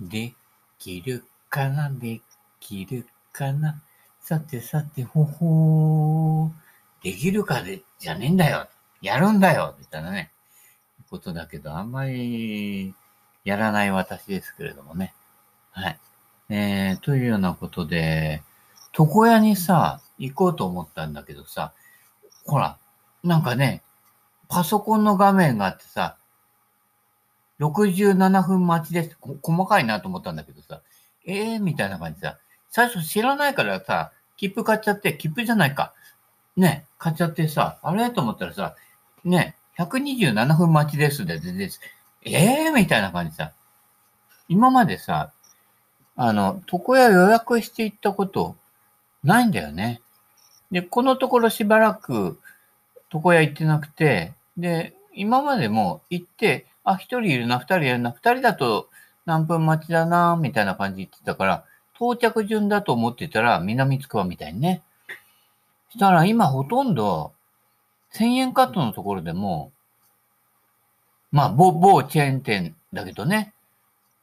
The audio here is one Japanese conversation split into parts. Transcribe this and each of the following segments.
できるかな？できるかな？さてさて、ほほー。できるかで、じゃねえんだよ。やるんだよ。みたいなね。ことだけど、あんまり、やらない私ですけれどもね。はい。えー、というようなことで、床屋にさ、行こうと思ったんだけどさ、ほら、なんかね、パソコンの画面があってさ、67分待ちです。細かいなと思ったんだけどさ、ええー、みたいな感じさ、最初知らないからさ、切符買っちゃって、切符じゃないか。ね、買っちゃってさ、あれ？と思ったらさ、ね、127分待ちですで、で、で、ええー、みたいな感じさ。今までさ、あの、床屋予約していったことないんだよね。で、このところしばらく床屋行ってなくて、で、今までも行って、あ、一人いるな、二人いるな、二人だと何分待ちだな、みたいな感じ言ってたから、到着順だと思ってたら、南つくばみたいにね。したら今ほとんど、1000円カットのところでも、まあ、某、某チェーン店だけどね、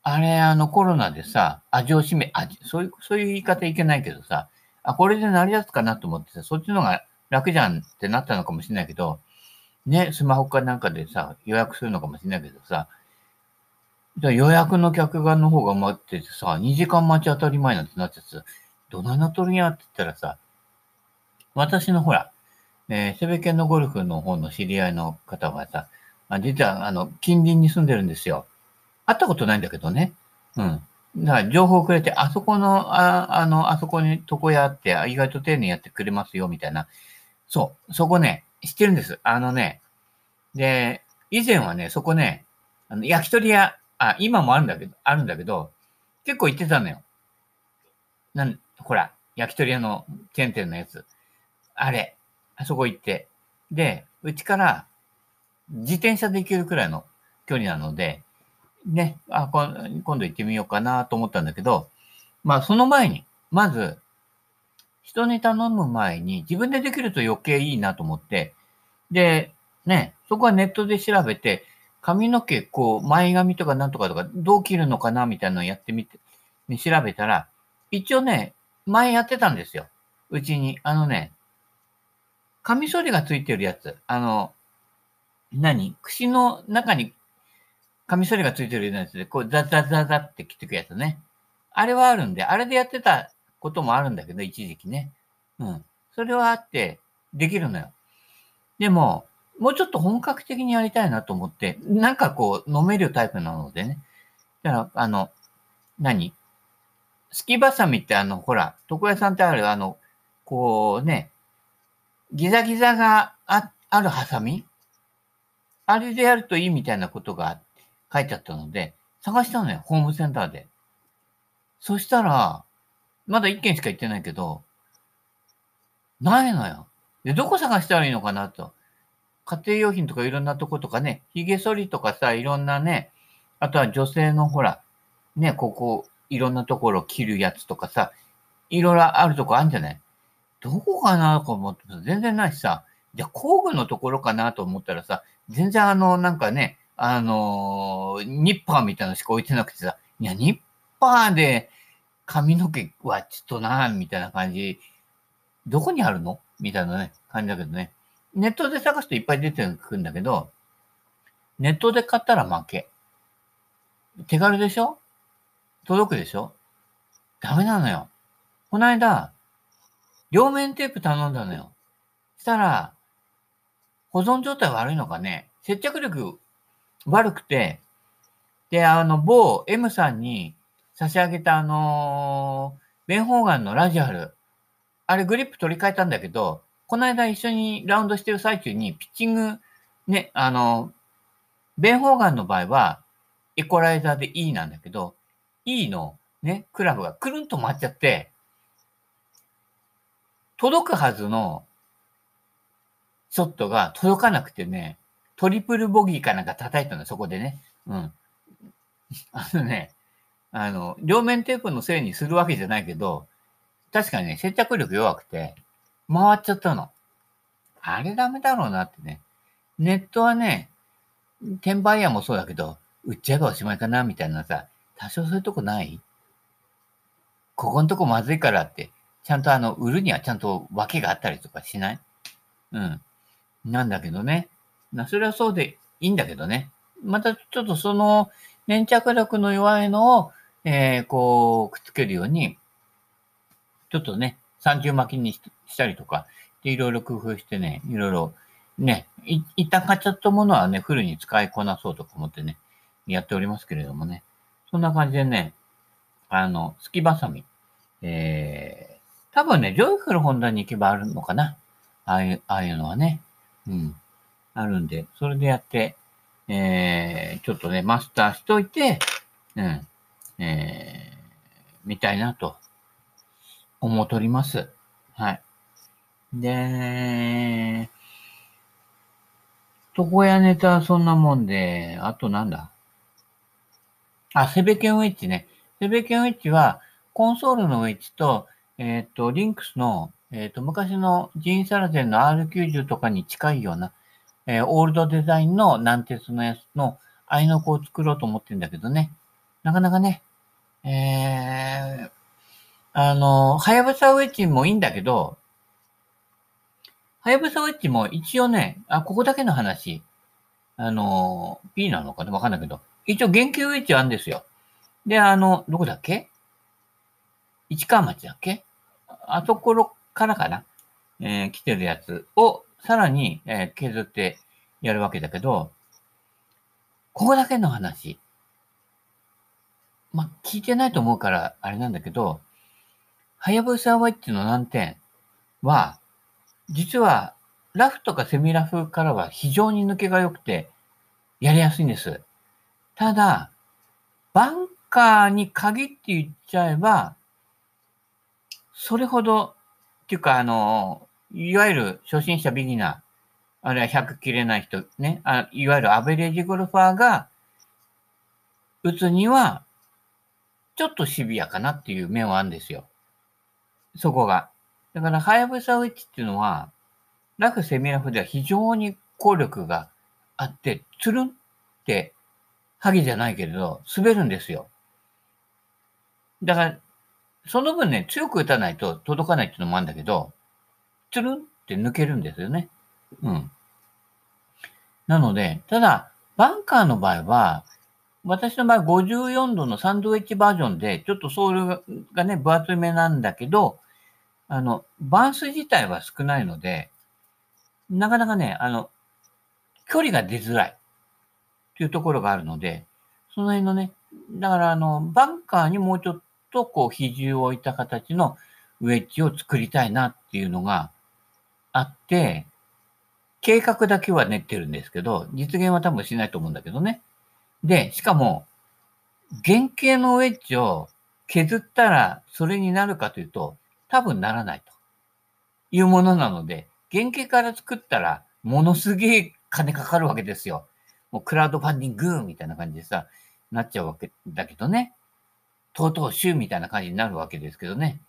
あれ、あの、コロナでさ、味を占め、味、そういう、そういう言い方いけないけどさ、あ、これで成り立つかなと思ってさ、そっちの方が楽じゃんってなったのかもしれないけど、ね、スマホかなんかでさ、予約するのかもしれないけどさ、予約の客側の方が待っててさ、2時間待ち当たり前なんてなってさ、どないなっとるんやって言ったらさ、私のほら、えー、セベケンのゴルフの方の知り合いの方がさ、あ実は、あの、近隣に住んでるんですよ。会ったことないんだけどね。うん。だから情報をくれて、あそこの、ああの、あそこに床屋あって、意外と丁寧にやってくれますよ、みたいな。そう、そこね、知ってるんです。あのね、で、以前はね、そこね、あの焼き鳥屋、あ、今もあるんだけど、あるんだけど、結構行ってたのよ。なん、ほら、焼き鳥屋のチェーン店のやつ。あれ、あそこ行って。で、うちから自転車で行けるくらいの距離なので、ね、あ、今度行ってみようかなと思ったんだけど、まあその前に、まず、人に頼む前に自分でできると余計いいなと思って、で、ね、そこはネットで調べて、髪の毛、こう、前髪とかなんとかとか、どう切るのかなみたいなのをやってみて、ね、調べたら、一応ね、前やってたんですよ。うちに。あのね、カミソリがついてるやつ。あの、何？串の中にカミソリがついてるやつで、こう、ザザザザって切ってくやつね。あれはあるんで、あれでやってたこともあるんだけど、一時期ね。うん。それはあって、できるのよ。でも、もうちょっと本格的にやりたいなと思って、なんかこう、飲めるタイプなのでね。だから、あの、何？すきばさみってあの、ほら、床屋さんってある、あの、こうね、ギザギザがああるハサミ？あれでやるといいみたいなことが書いてあったので、探したのよ、ホームセンターで。そしたら、まだ一件しか行ってないけど、ないのよ。で、どこ探したらいいのかなと。家庭用品とかいろんなとことかね、髭剃りとかさ、いろんなね、あとは女性のほら、ね、ここ、いろんなところ切るやつとかさ、いろいろあるとこあるんじゃない？どこかなと思って全然ないしさ、じゃあ工具のところかなと思ったらさ、全然あの、なんかね、あのニッパーみたいなのしか置いてなくてさ、いや、ニッパーで髪の毛はちょっとな、みたいな感じ、どこにあるの？みたいなね、感じだけどね。ネットで探すといっぱい出てくるんだけど、ネットで買ったら負け。手軽でしょ？届くでしょ？ダメなのよ。この間、両面テープ頼んだのよ。したら、保存状態悪いのかね、接着力悪くて、で、あの、某 M さんに差し上げたあのー、ベンホーガンのラジアル、あれグリップ取り替えたんだけど、この間一緒にラウンドしてる最中に、ピッチング、ね、あの、ベン・ホーガンの場合は、エコライザーで E なんだけど、E のね、クラブがくるんと回っちゃって、届くはずのショットが届かなくてね、トリプルボギーかなんか叩いたの、そこでね。うん。あのね、あの、両面テープのせいにするわけじゃないけど、確かにね、接着力弱くて、回っちゃったの。あれダメだろうなってね。ネットはね、転売屋もそうだけど、売っちゃえばおしまいかな、みたいなさ、多少そういうとこない？ここのとこまずいからって、ちゃんとあの、売るにはちゃんと訳があったりとかしない？うん。なんだけどね。な、それはそうでいいんだけどね。またちょっとその粘着力の弱いのを、えー、こう、くっつけるように、ちょっとね、三重巻きにしたりとか、いろいろ工夫してね、いろいろ、ね、い一旦買っちゃったものはね、フルに使いこなそうとか思ってね、やっておりますけれどもね。そんな感じでね、あの、すきばさみ。えー、多分ね、ジョイフルホンに行けばあるのかな。ああいう、ああいうのはね。うん。あるんで、それでやって、えー、ちょっとね、マスターしといて、うん、えー、みたいなと、思うとります。はい。で、床屋ネタはそんなもんで、あとなんだ？あ、セベケンウェッジね。セベケンウェッジは、コンソールのウェッジと、えっ、ー、と、リンクスの、えっ、ー、と、昔のジーンサラゼンの R90 とかに近いような、えー、オールドデザインの軟鉄のやつの合いの子を作ろうと思ってんだけどね。なかなかね、えー、あの、はやぶさウェッジもいいんだけど、はやぶさウェッジも一応ね、あ、ここだけの話、あの、P なのかわかんないけど、一応原型ウェッジあるんですよ。で、あの、どこだっけ？市川町だっけ？あそこからかな？えー、来てるやつをさらに、えー、削ってやるわけだけど、ここだけの話。まあ、聞いてないと思うから、あれなんだけど、はやぶさワッチの難点は、実は、ラフとかセミラフからは非常に抜けが良くて、やりやすいんです。ただ、バンカーに限って言っちゃえば、それほど、っていうか、あの、いわゆる初心者ビギナー、あるいは100切れない人、ね、あいわゆるアベレージゴルファーが打つには、ちょっとシビアかなっていう面はあるんですよ。そこが。だから、ハヤブサウェッジっていうのは、ラフ、セミラフでは非常に効力があって、つるんって、ハゲじゃないけれど、滑るんですよ。だから、その分ね、強く打たないと届かないっていうのもあるんだけど、つるんって抜けるんですよね。うん。なので、ただ、バンカーの場合は、私の場合54度のサンドウェッジバージョンで、ちょっとソールがね、分厚めなんだけど、あの、バンス自体は少ないので、なかなかね、あの、距離が出づらいっていうところがあるので、その辺のね、だからあの、バンカーにもうちょっとこう比重を置いた形のウェッジを作りたいなっていうのがあって、計画だけは練ってるんですけど、実現は多分しないと思うんだけどね。で、しかも、原型のウェッジを削ったらそれになるかというと、多分ならないというものなので、原型から作ったらものすげえ金かかるわけですよ。もうクラウドファンディングみたいな感じでさ、なっちゃうわけだけどね。とうとう週みたいな感じになるわけですけどね。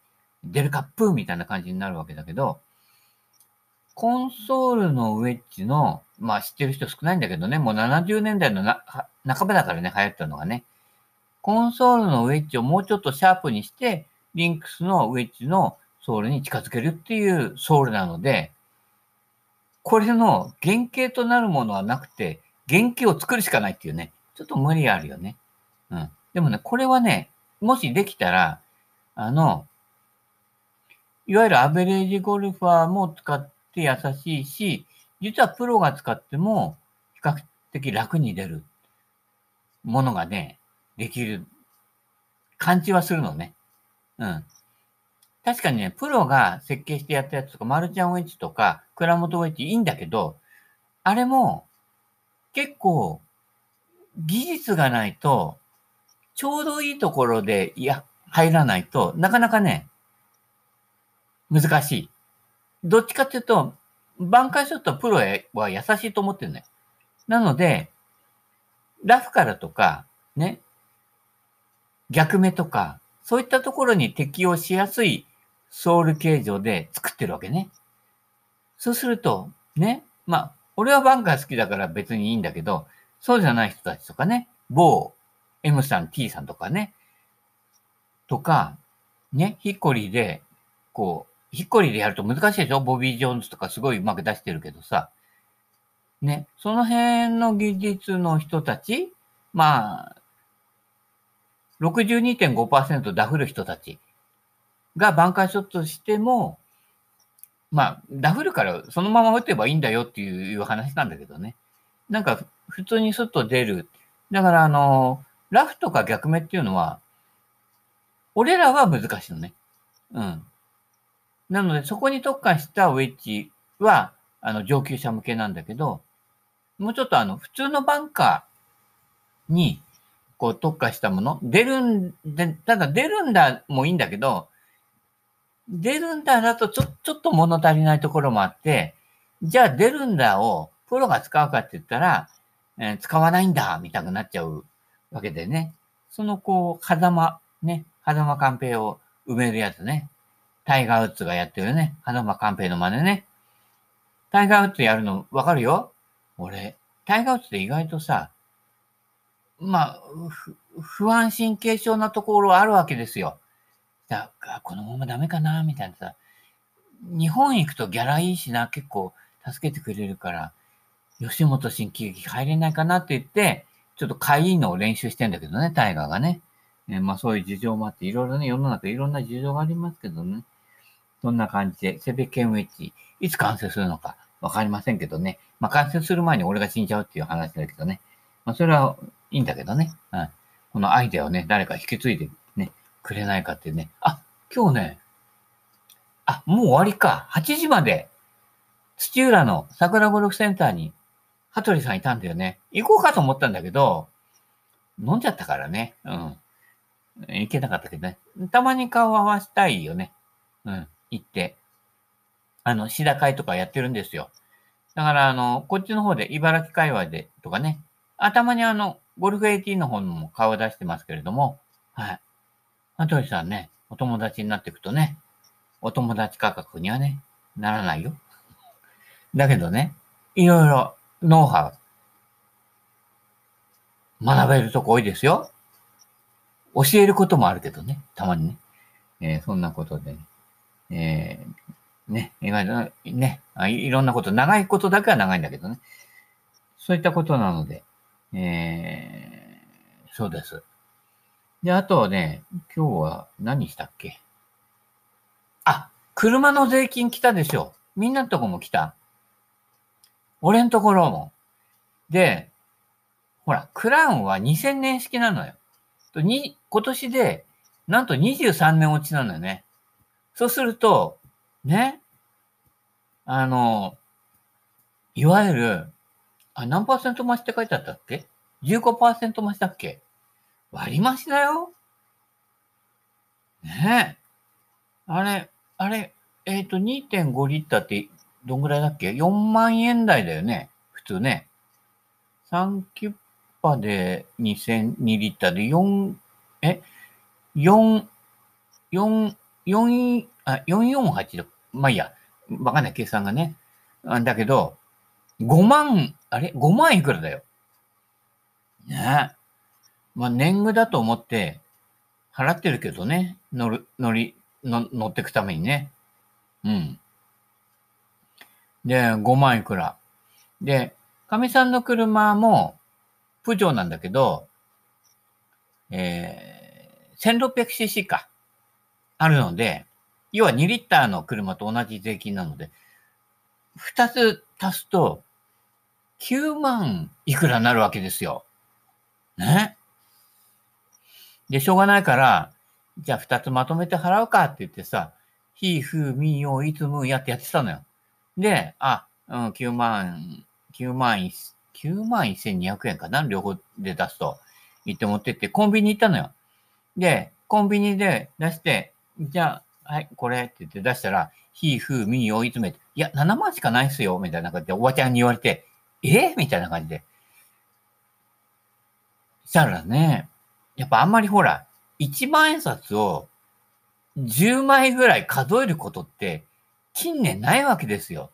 デルカップみたいな感じになるわけだけど、コンソールのウェッジの、まあ知ってる人少ないんだけどね、もう70年代のな半ばだからね、流行ったのがね。コンソールのウェッジをもうちょっとシャープにして、リンクスのウェッジのソールに近づけるっていうソールなので、これの原型となるものはなくて、原型を作るしかないっていうね、ちょっと無理あるよね。うん。でもね、これはね、もしできたら、あの、いわゆるアベレージゴルファーも使っって優しいし、実はプロが使っても比較的楽に出るものがね、できる感じはするのね。うん。確かにね、プロが設計してやったやつとか、マルチャンウェッジとか、クラモトウェッジいいんだけど、あれも結構技術がないと、ちょうどいいところで、いや、入らないとなかなかね、難しい。どっちかっていうと、挽回ショットプロは優しいと思ってるんだよ。なので、ラフからとか、ね、逆目とか、そういったところに適用しやすいソウル形状で作ってるわけね。そうすると、ね、まあ、俺はバンカー好きだから別にいいんだけど、そうじゃない人たちとかね、某 M さん、T さんとかね。とか、ね、ヒッコリーで、こう、ヒッコリでやると難しいでしょ？ボビー・ジョーンズとかすごいうまく出してるけどさ。ね、その辺の技術の人たち、まあ、62.5%ダフる人たちが挽回ショットしても、まあ、ダフるからそのまま打てばいいんだよっていう話なんだけどね。なんか、普通に外出る。だから、あの、ラフとか逆目っていうのは、俺らは難しいのね。うん。なので、そこに特化したウェッジは、あの、上級者向けなんだけど、もうちょっとあの、普通のバンカーに、こう特化したもの、出るんで、ただ出るんだもいいんだけど、出るんだだとちょ、ちょっと物足りないところもあって、じゃあ出るんだをプロが使うかって言ったら、えー、使わないんだ、みたくなっちゃうわけでね。そのこう、狭間、ね、狭間寛平を埋めるやつね。タイガーウッズがやってるね。狭間寛平の真似ね。タイガーウッズやるのわかるよ俺、タイガーウッズって意外とさ、まあ、不安神経症なところはあるわけですよ。だからこのままダメかな？みたいなさ。日本行くとギャラいいしな、結構助けてくれるから、吉本新喜劇入れないかな？って言って、ちょっと会員のを練習してんだけどね、タイガーがね。えまあそういう事情もあって、いろいろね、世の中いろんな事情がありますけどね。そんな感じで、セベケンウェッジ、いつ完成するのかわかりませんけどね。まあ完成する前に俺が死んじゃうっていう話だけどね。まあそれはいいんだけどね。うん。このアイデアをね、誰か引き継いでね、くれないかってね。あ、今日ね、あ、もう終わりか。8時まで、土浦の桜ゴルフセンターに、羽鳥さんいたんだよね。行こうかと思ったんだけど、飲んじゃったからね。うん。行けなかったけどね。たまに顔を合わせたいよね。うん。行って。あの、シダ会とかやってるんですよ。だから、あの、こっちの方で、茨城界隈でとかね。頭にあの、ゴルフ AT の方にも顔を出してますけれども、はい。羽鳥さんね、お友達になっていくとね、お友達価格にはね、ならないよ。だけどね、いろいろノウハウ、学べるとこ多いですよ。教えることもあるけどね、たまにね。えー、そんなことで、ね、えー、ね、意外とねい、いろんなこと、長いことだけは長いんだけどね。そういったことなので、えー、そうです。で、あとはね、今日は何したっけ？あ、車の税金来たでしょ。みんなのとこも来た。俺んところも。で、ほら、クラウンは2000年式なのよ。と今年で、なんと23年落ちなのよね。そうすると、ね、あの、いわゆる、あ、何パーセント増しって書いてあったっけ ?15% 増しだっけ？割り増しだよ。ねえ。あれ、あれ、えっ、ー、と、2.5リッターってどんぐらいだっけ ?4 万円台だよね。普通ね。3キュッパで2002リッターで4、え ?4、4、4、あ、448だ。まあいいや。わかんない、計算がね。だけど、5万、あれ ?5 万いくらだよ。ねえ。まあ、年貢だと思って払ってるけどね。乗る、乗り、の乗ってくためにね。うん。で、5万いくら。で、かみさんの車も、プジョーなんだけど、えー、1600cc か。あるので、要は2リッターの車と同じ税金なので、2つ足すと、9万いくらになるわけですよ。ね？で、しょうがないから、じゃあ二つまとめて払うかって言ってさ、ひ、ふ、み、よ、いつむやってやってたのよ。で、あ、うん、9万、9万9万1200円かな両方で出すと。言って持ってって、コンビニ行ったのよ。で、コンビニで出して、じゃあ、はい、これって言って出したら、ひ、ふ、み、よ、いつめて、いや、7万しかないっすよ、みたいな感じで、おばちゃんに言われて、え？みたいな感じで。したらね、やっぱあんまりほら、1万円札を10枚ぐらい数えることって近年ないわけですよ。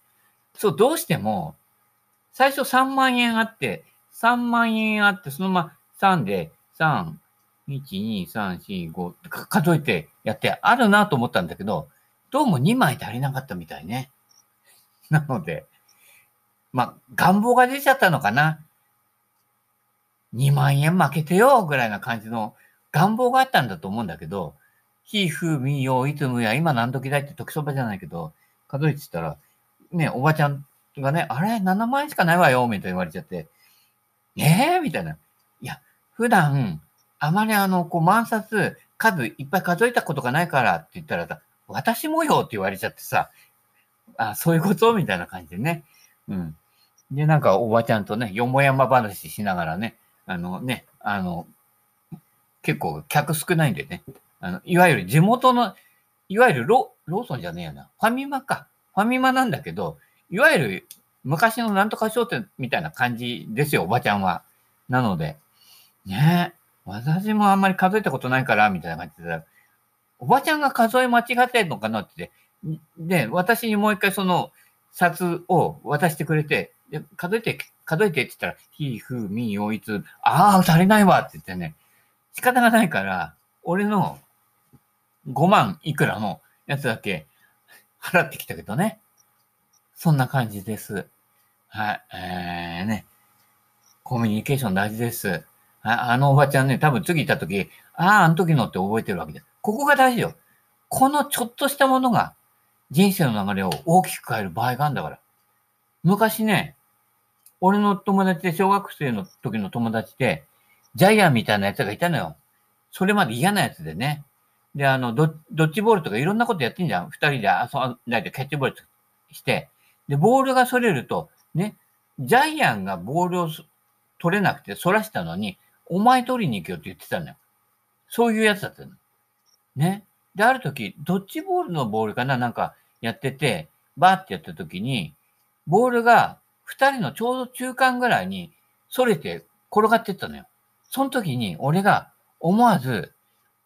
そう、どうしても、最初3万円あって、3万円あって、そのまま3で、3、1、2、3、4、5数えてやってあるなと思ったんだけど、どうも2枚足りなかったみたいね。なので、まあ、願望が出ちゃったのかな。2万円負けてよぐらいな感じの願望があったんだと思うんだけど、ひ、ふ、み、よ、いつむや、今何時だいって時そばじゃないけど、数えてたら、ね、おばちゃんがね、あれ ?7 万円しかないわよみたいな言われちゃって、ええー、みたいな。いや、普段、あまりあの、こう、万冊、数いっぱい数えたことがないからって言ったらさ、私もよって言われちゃってさ、あ、そういうこと？みたいな感じでね。うん。で、なんかおばちゃんとね、よもやま話しながらね、あのね、あの、結構客少ないんでね、あの、いわゆる地元の、いわゆるロローソンじゃねえよな、ファミマか。ファミマなんだけど、いわゆる昔のなんとか商店みたいな感じですよ、おばちゃんは。なので、ねえ、私もあんまり数えたことないから、みたいな感じで、おばちゃんが数え間違ってんのかなって。で、私にもう一回その札を渡してくれて、で数えて、数えてって言ったら、ひ、ふ、み、よ、いつ、ああ、足りないわって言ってね、仕方がないから、俺の5万いくらのやつだけ払ってきたけどね。そんな感じです。はい。えー、ね。コミュニケーション大事です。ああのおばちゃんね、多分次行った時、ああ、あの時のって覚えてるわけです。ここが大事よ。このちょっとしたものが人生の流れを大きく変える場合があるんだから。昔ね、俺の友達で小学生の時の友達で、ジャイアンみたいなやつがいたのよ。それまで嫌なやつでね。で、あの、ドッジボールとかいろんなことやってんじゃん。二人で遊んでキャッチボールして。で、ボールがそれると、ね、ジャイアンがボールを取れなくて反らしたのに、お前取りに行けよって言ってたのよ。そういうやつだったの。ね。で、ある時、ドッジボールのボールかななんかやってて、バーってやった時に、ボールが二人のちょうど中間ぐらいに反れて転がってったのよ。その時に俺が思わず、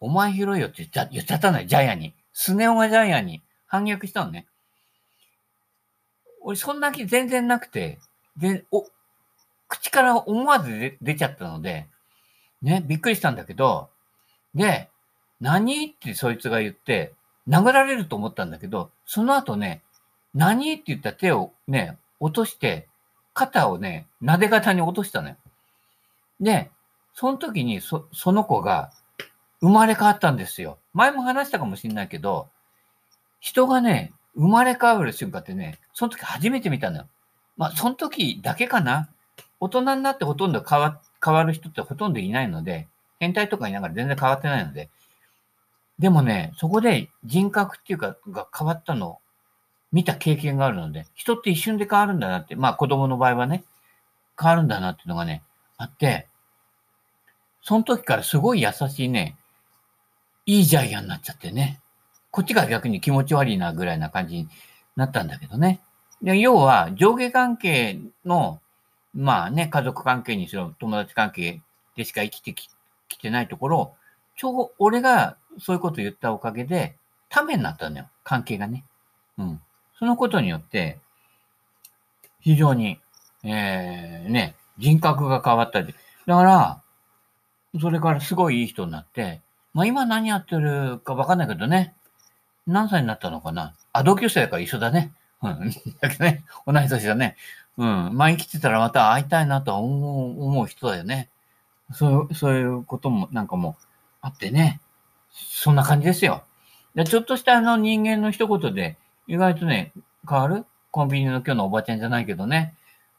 お前拾いよって言っちゃ言っちゃったのよ、ジャイアンに。スネ夫がジャイアンに反逆したのね。俺、そんな気全然なくて、で、お、口から思わず出ちゃったので、ね、びっくりしたんだけど、で、何？ってそいつが言って、殴られると思ったんだけど、その後ね、何？って言った手をね、落として、肩をね、撫で型に落としたのよ。で、その時にそ、その子が生まれ変わったんですよ。前も話したかもしれないけど、人がね、生まれ変わる瞬間ってね、その時初めて見たのよ。まあ、その時だけかな。大人になってほとんど変わっ変わる人ってほとんどいないので、変態とかいながら全然変わってないので。でもね、そこで人格っていうか、が変わったのを見た経験があるので、人って一瞬で変わるんだなって、まあ子供の場合はね、変わるんだなっていうのがね、あって、その時からすごい優しいね、いいジャイアンになっちゃってね。こっちが逆に気持ち悪いなぐらいな感じになったんだけどね。で要は、上下関係の、まあね、家族関係にしろ、友達関係でしか生きてききてないところを、ちょうど俺がそういうこと言ったおかげで、ためになったんだよ。関係がね。うん。そのことによって、非常に、えー、ね、人格が変わったり。だから、それからすごいいい人になって、まあ今何やってるかわかんないけどね。何歳になったのかなあ、同級生だから一緒だね。うん。だけどね、同い年だね。うん。まあ生きてたらまた会いたいなとは思う思う人だよね。そう、そういうこともなんかもあってね。そんな感じですよ。でちょっとしたあの人間の一言で、意外とね、変わる？コンビニの今日のおばちゃんじゃないけどね。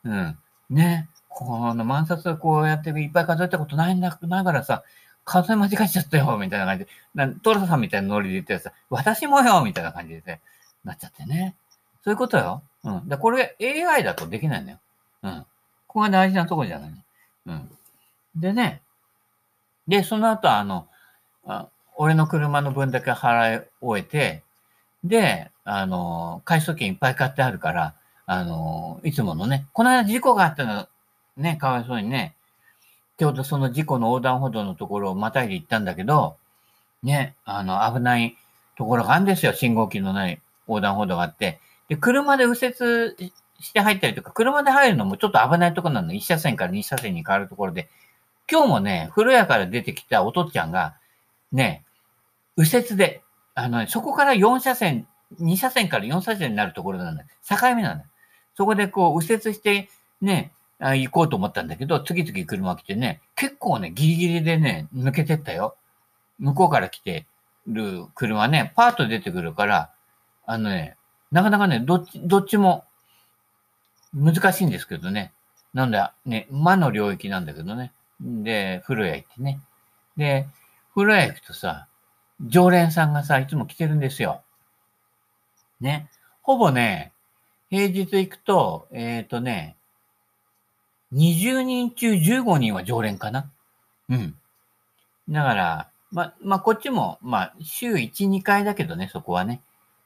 うん。ね。この万冊こうやっていっぱい数えたことないんだ、ながらさ、数え間違えちゃったよ、みたいな感じで、なトラさんみたいなノリで言ってさ、私もよ、みたいな感じで、ね、なっちゃってね。そういうことよ。うん。で、これ AI だとできないのよ。うん。ここが大事なとこじゃない。うん。でね、で、その後、あの、あ俺の車の分だけ払い終えて、で、あの、回数券いっぱい買ってあるから、あの、いつものね、この間事故があったの、ね、かわいそうにね、ちょうどその事故の横断歩道のところをまたいで行ったんだけど、ね、あの、危ないところがあるんですよ。信号機のない横断歩道があって。で、車で右折して入ったりとか、車で入るのもちょっと危ないとこなの。1車線から2車線に変わるところで、今日もね、風呂屋から出てきたお父ちゃんが、ね、右折で、あの、ね、そこから4車線、2車線から4車線になるところなんだ。境目なんだ。そこでこう右折して、ね、あ行こうと思ったんだけど、次々車来てね、結構ね、ギリギリでね、抜けてったよ。向こうから来てる車ね、パーッと出てくるから、あのね、なかなかね、どっち、どっちも難しいんですけどね。なんだ、ね、魔の領域なんだけどね。で、風呂屋行ってね。で、風呂屋行くとさ、常連さんがさ、いつも来てるんですよ。ね。ほぼね、平日行くと、えっ、ー、とね、20人中15人は常連かな。うん。だから、ま、まあ、こっちも、まあ、週1、2回だけどね、そこはね、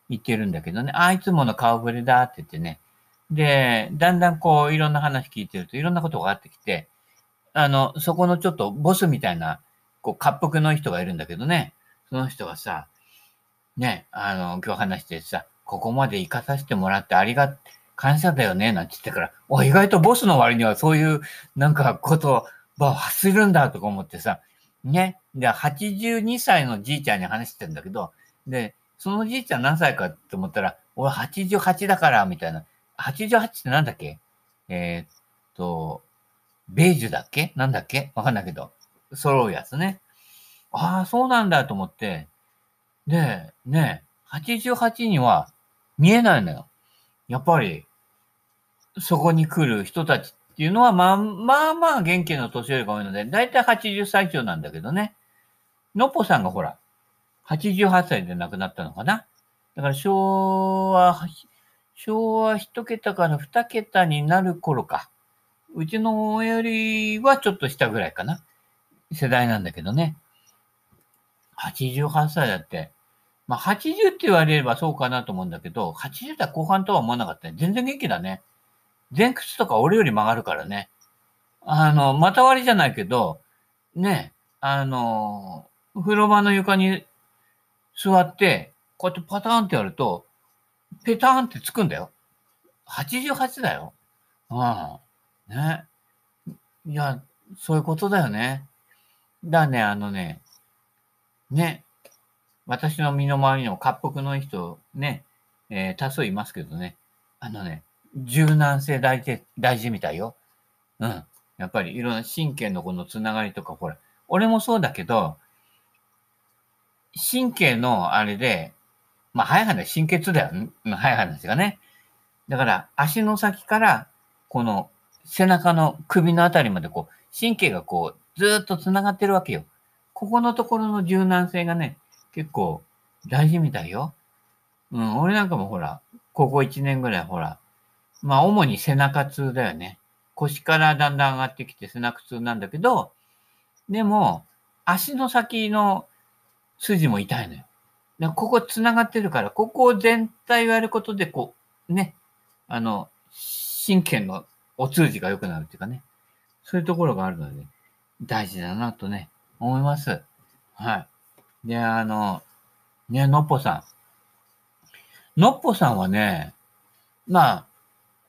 行ってるんだけどね、あ、いつもの顔ぶれだって言ってね。で、だんだんこう、いろんな話聞いてると、いろんなことがあってきて、あの、そこのちょっとボスみたいな、こう、滑腹の人がいるんだけどね、その人がさ、ね、あの、今日話してさ、ここまで行かさせてもらってありが、感謝だよね、なんて言ってから、お、意外とボスの割にはそういう、なんか、ことば発するんだとか思ってさ、ね。で、82歳のじいちゃんに話してんだけど、で、そのじいちゃん何歳かって思ったら、俺88だから、みたいな。88ってなんだっけ？えー、っと、ベージュだっけ？なんだっけ？わかんないけど、揃うやつね。ああ、そうなんだと思って、で、ね、88には見えないのよ。やっぱり、そこに来る人たちっていうのは、まあまあまあ元気の年寄りが多いので、だいたい80歳以上なんだけどね。のっぽさんがほら、88歳で亡くなったのかな？だから昭和、昭和一桁から二桁になる頃か。うちの親よりはちょっと下ぐらいかな。世代なんだけどね。88歳だって。まあ、80って言われればそうかなと思うんだけど、80代後半とは思わなかったね。全然元気だね。前屈とか俺より曲がるからね。あの、また割りじゃないけど、ね、あの、風呂場の床に座って、こうやってパターンってやると、ペターンってつくんだよ。88だよ。うん。ね。いや、そういうことだよね。だね、あのね、ね、私の身の回りにも滑腹の人、ね、えー、多数いますけどね、あのね、柔軟性大事大事みたいよ。うん。やっぱりいろんな神経のこのつながりとか、ほら、俺もそうだけど、神経のあれで、まあ、早い話、神経痛だよ。早い話がね。だから、足の先から、この背中の首のあたりまでこう、神経がこう、ずっと繋がってるわけよ。ここのところの柔軟性がね、結構大事みたいよ。うん、俺なんかもほら、ここ1年ぐらいほら、まあ主に背中痛だよね。腰からだんだん上がってきて背中痛なんだけど、でも、足の先の筋も痛いのよ。ここ繋がってるから、ここを全体をやることで、こう、ね、あの、神経のお通じが良くなるっていうかね。そういうところがあるので、大事だなとね、思います。はい。で、あの、ね、のっぽさん。のっぽさんはね、まあ、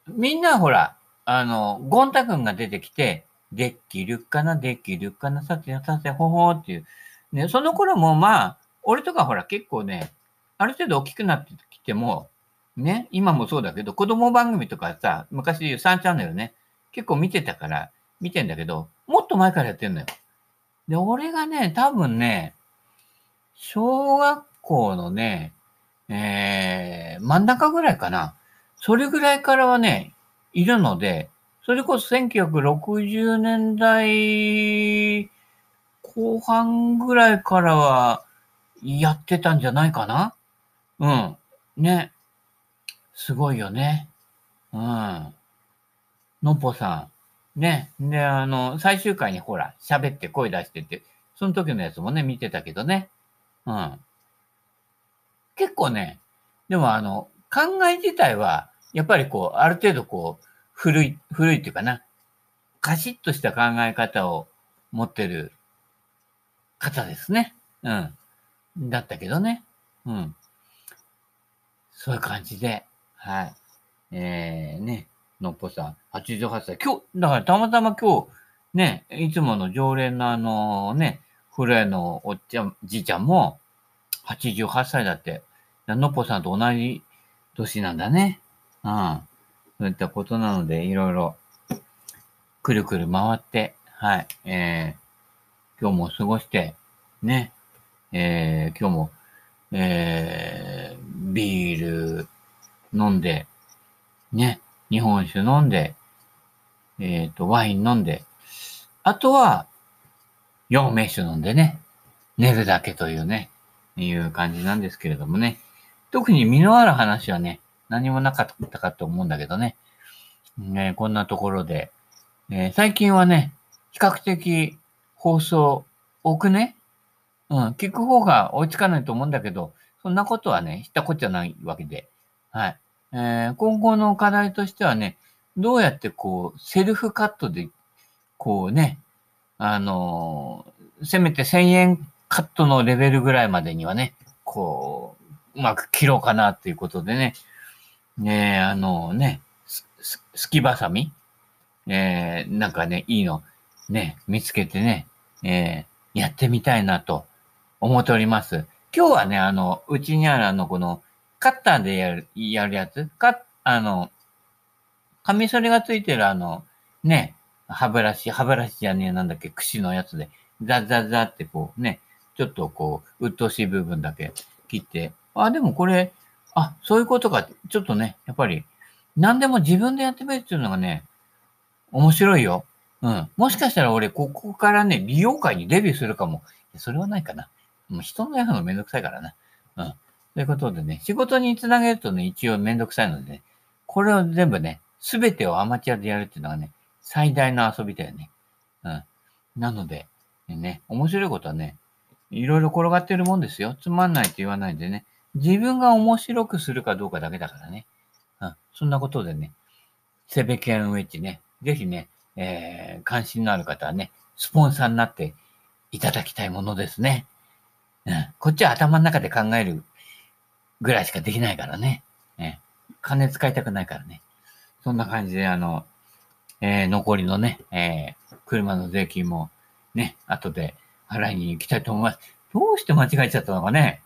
みんなほら、あの、ゴン太くんが出てきて、できるかな、できるかな、さてさて、ほほーっていう。ね、その頃もまあ、俺とかほら結構ね、ある程度大きくなってきても、ね、今もそうだけど、子供番組とかさ、昔言う3チャンネルね、結構見てたから、見てんだけど、もっと前からやってんのよ。で、俺がね、多分ね、小学校のね、えー、真ん中ぐらいかな。それぐらいからはね、いるので、それこそ1960年代後半ぐらいからはやってたんじゃないかな？うん。ね。すごいよね。うん。のっぽさん。ね。で、あの、最終回にほら、喋って声出してて、その時のやつもね、見てたけどね。うん。結構ね、でもあの、考え自体は、やっぱりこう、ある程度こう、古い、古いっていうかな、カシッとした考え方を持ってる方ですね。うん。だったけどね。うん。そういう感じで、はい。えー、ね、のっぽさん、88歳。今日、だからたまたま今日、ね、いつもの常連のあのね、古屋のおっちゃん、じいちゃんも、88歳だって、のっぽさんと同じ年なんだね。うん。そういったことなので、いろいろ、くるくる回って、はい、えー、今日も過ごして、ね、えー、今日も、えー、ビール飲んで、ね、日本酒飲んで、えっ、ー、と、ワイン飲んで、あとは、陽明酒飲んでね、寝るだけというね、いう感じなんですけれどもね。特に身のある話はね、何もなかったかと思うんだけどね。ねこんなところで、えー、最近はね、比較的放送多くね、うん、聞く方が追いつかないと思うんだけど、そんなことはね、知ったこっちゃないわけで。はい。えー、今後の課題としてはね、どうやってこう、セルフカットで、こうね、あのー、せめて1000円カットのレベルぐらいまでにはね、こう、うまく切ろうかなっていうことでね、ねあのね、す、すきばさみ？えー、なんかね、いいの、ね、見つけてね、えー、やってみたいなと思っております。今日はね、あの、うちにあるあの、この、カッターでやる、やるやつか、あの、カミソリがついてるあの、ね、歯ブラシ、歯ブラシじゃねえ、なんだっけ、櫛のやつで、ザザザってこうね、ちょっとこう、鬱陶しい部分だけ切って、あ、でもこれ、あ、そういうことか、ちょっとね、やっぱり、何でも自分でやってみるっていうのがね、面白いよ。うん。もしかしたら俺、ここからね、美容界にデビューするかも。それはないかな。もう人のやるのめんどくさいからな。うん。ということでね、仕事につなげるとね、一応めんどくさいので、ね、これを全部ね、すべてをアマチュアでやるっていうのがね、最大の遊びだよね。うん。なので、ね、面白いことはね、いろいろ転がってるもんですよ。つまんないって言わないでね。自分が面白くするかどうかだけだからね。うん。そんなことでね、セベケンウェッジね、ぜひね、えー、関心のある方はね、スポンサーになっていただきたいものですね。うん。こっちは頭の中で考えるぐらいしかできないからね。ね金使いたくないからね。そんな感じで、あの、えー、残りのね、えー、車の税金もね、後で払いに行きたいと思います。どうして間違えちゃったのかね。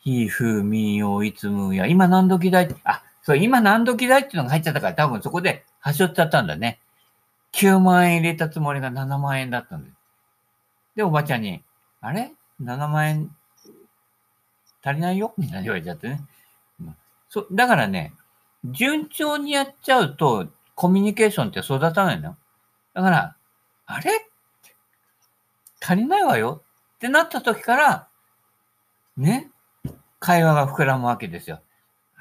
ひ、ふ、み、よ、いつむや、今何時代あ、そう、今何時代っていうのが入っちゃったから多分そこで端折っちゃったんだね。9万円入れたつもりが7万円だったんです。で、おばちゃんに、あれ ?7 万円足りないよ？みたいな言われちゃってね。そだからね、順調にやっちゃうと、コミュニケーションって育たないのよ。だから、あれ？足りないわよ？ってなった時から、ね、会話が膨らむわけですよ。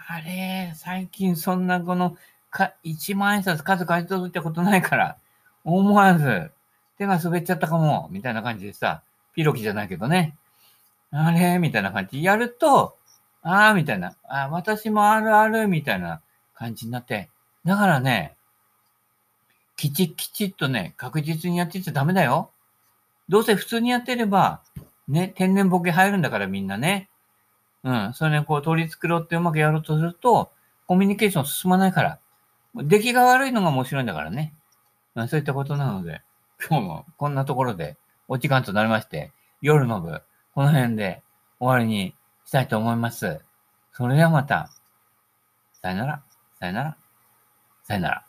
あれ、最近そんなこのか1万円札数書い取ったことないから、思わず手が滑っちゃったかも、みたいな感じでさ、ピロキじゃないけどね。あれ？みたいな感じやると、ああ、みたいな。あ私もあるある、みたいな感じになって。だからね、きちきちっとね、確実にやってちゃダメだよ。どうせ普通にやってれば、ね、天然ボケ入るんだからみんなね。うん。それね、こう取り繕ってうまくやろうとすると、コミュニケーション進まないから。出来が悪いのが面白いんだからね。まあ、そういったことなので、今日もこんなところでお時間となりまして、夜の部、この辺で終わりにしたいと思います。それではまた。さよなら、さよなら、さよなら。